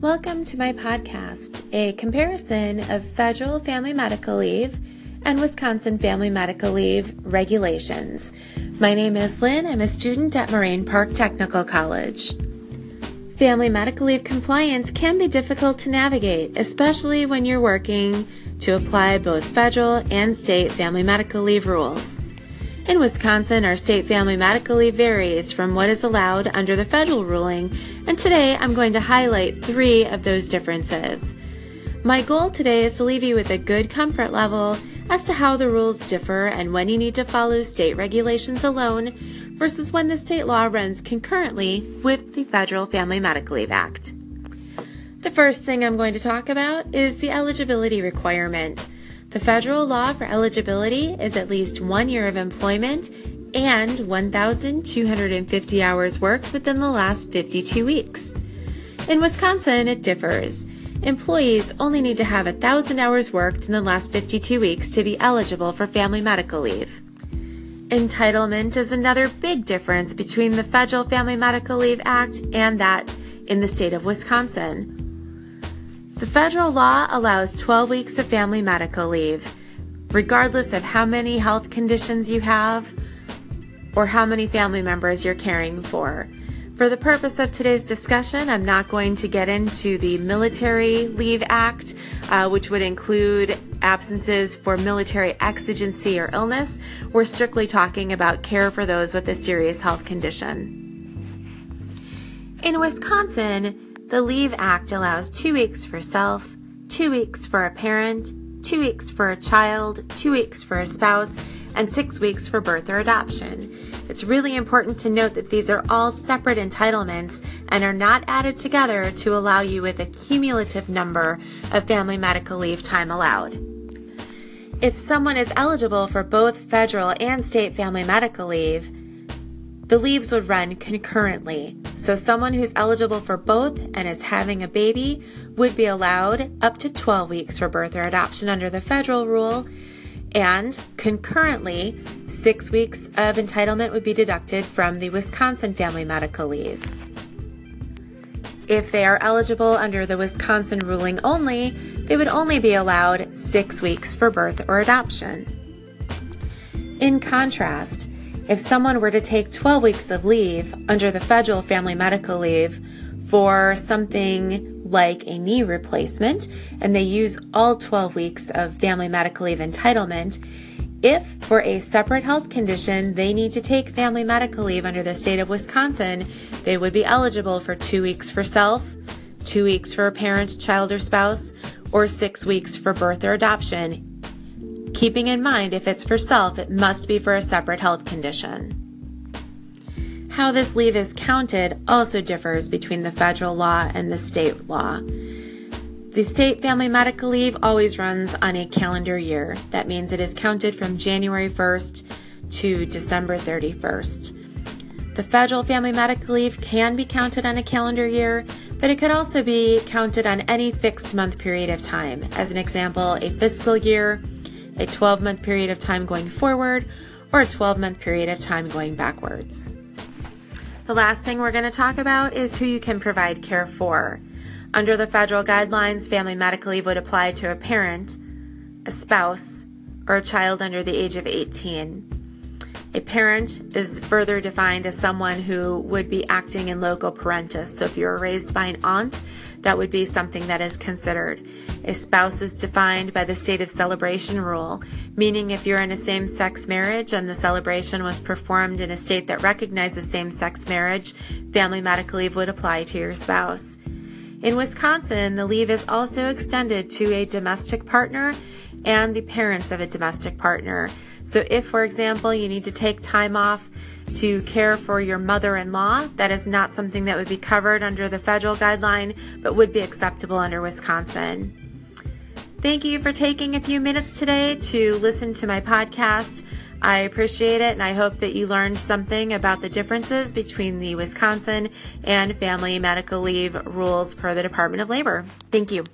Welcome to my podcast, a comparison of federal family medical leave and Wisconsin family medical leave regulations. My name is Lynn. I'm a student at Moraine Park Technical College. Family medical leave compliance can be difficult to navigate, especially when you're working to apply both federal and state family medical leave rules. In Wisconsin, our state family medical leave varies from what is allowed under the federal ruling, and today I'm going to highlight three of those differences. My goal today is to leave you with a good comfort level as to how the rules differ and when you need to follow state regulations alone versus when the state law runs concurrently with the Federal Family Medical Leave Act. The first thing I'm going to talk about is the eligibility requirement. The federal law for eligibility is at least one year of employment and 1,250 hours worked within the last 52 weeks. In Wisconsin, it differs. Employees only need to have 1,000 hours worked in the last 52 weeks to be eligible for family medical leave. Entitlement is another big difference between the Federal Family Medical Leave Act and that in the state of Wisconsin. The federal law allows 12 weeks of family medical leave, regardless of how many health conditions you have or how many family members you're caring for. For the purpose of today's discussion, I'm not going to get into the Military Leave Act, uh, which would include absences for military exigency or illness. We're strictly talking about care for those with a serious health condition. In Wisconsin, the Leave Act allows two weeks for self, two weeks for a parent, two weeks for a child, two weeks for a spouse, and six weeks for birth or adoption. It's really important to note that these are all separate entitlements and are not added together to allow you with a cumulative number of family medical leave time allowed. If someone is eligible for both federal and state family medical leave, the leaves would run concurrently. So someone who's eligible for both and is having a baby would be allowed up to 12 weeks for birth or adoption under the federal rule. And concurrently, six weeks of entitlement would be deducted from the Wisconsin family medical leave. If they are eligible under the Wisconsin ruling only, they would only be allowed six weeks for birth or adoption. In contrast, if someone were to take 12 weeks of leave under the federal family medical leave for something like a knee replacement, and they use all 12 weeks of family medical leave entitlement, if for a separate health condition they need to take family medical leave under the state of Wisconsin, they would be eligible for two weeks for self, two weeks for a parent, child, or spouse, or six weeks for birth or adoption keeping in mind if it's for self, it must be for a separate health condition. How this leave is counted also differs between the federal law and the state law. The state family medical leave always runs on a calendar year. That means it is counted from January 1st to December 31st. The federal family medical leave can be counted on a calendar year, but it could also be counted on any fixed month period of time. As an example, a fiscal year, a 12 month period of time going forward, or a 12 month period of time going backwards. The last thing we're going to talk about is who you can provide care for. Under the federal guidelines, family medical leave would apply to a parent, a spouse, or a child under the age of 18. A parent is further defined as someone who would be acting in loco parentis. So if you were raised by an aunt, that would be something that is considered. A spouse is defined by the state of celebration rule, meaning if you're in a same sex marriage and the celebration was performed in a state that recognizes same sex marriage, family medical leave would apply to your spouse. In Wisconsin, the leave is also extended to a domestic partner and the parents of a domestic partner. So, if, for example, you need to take time off to care for your mother in law, that is not something that would be covered under the federal guideline, but would be acceptable under Wisconsin. Thank you for taking a few minutes today to listen to my podcast. I appreciate it and I hope that you learned something about the differences between the Wisconsin and family medical leave rules per the Department of Labor. Thank you.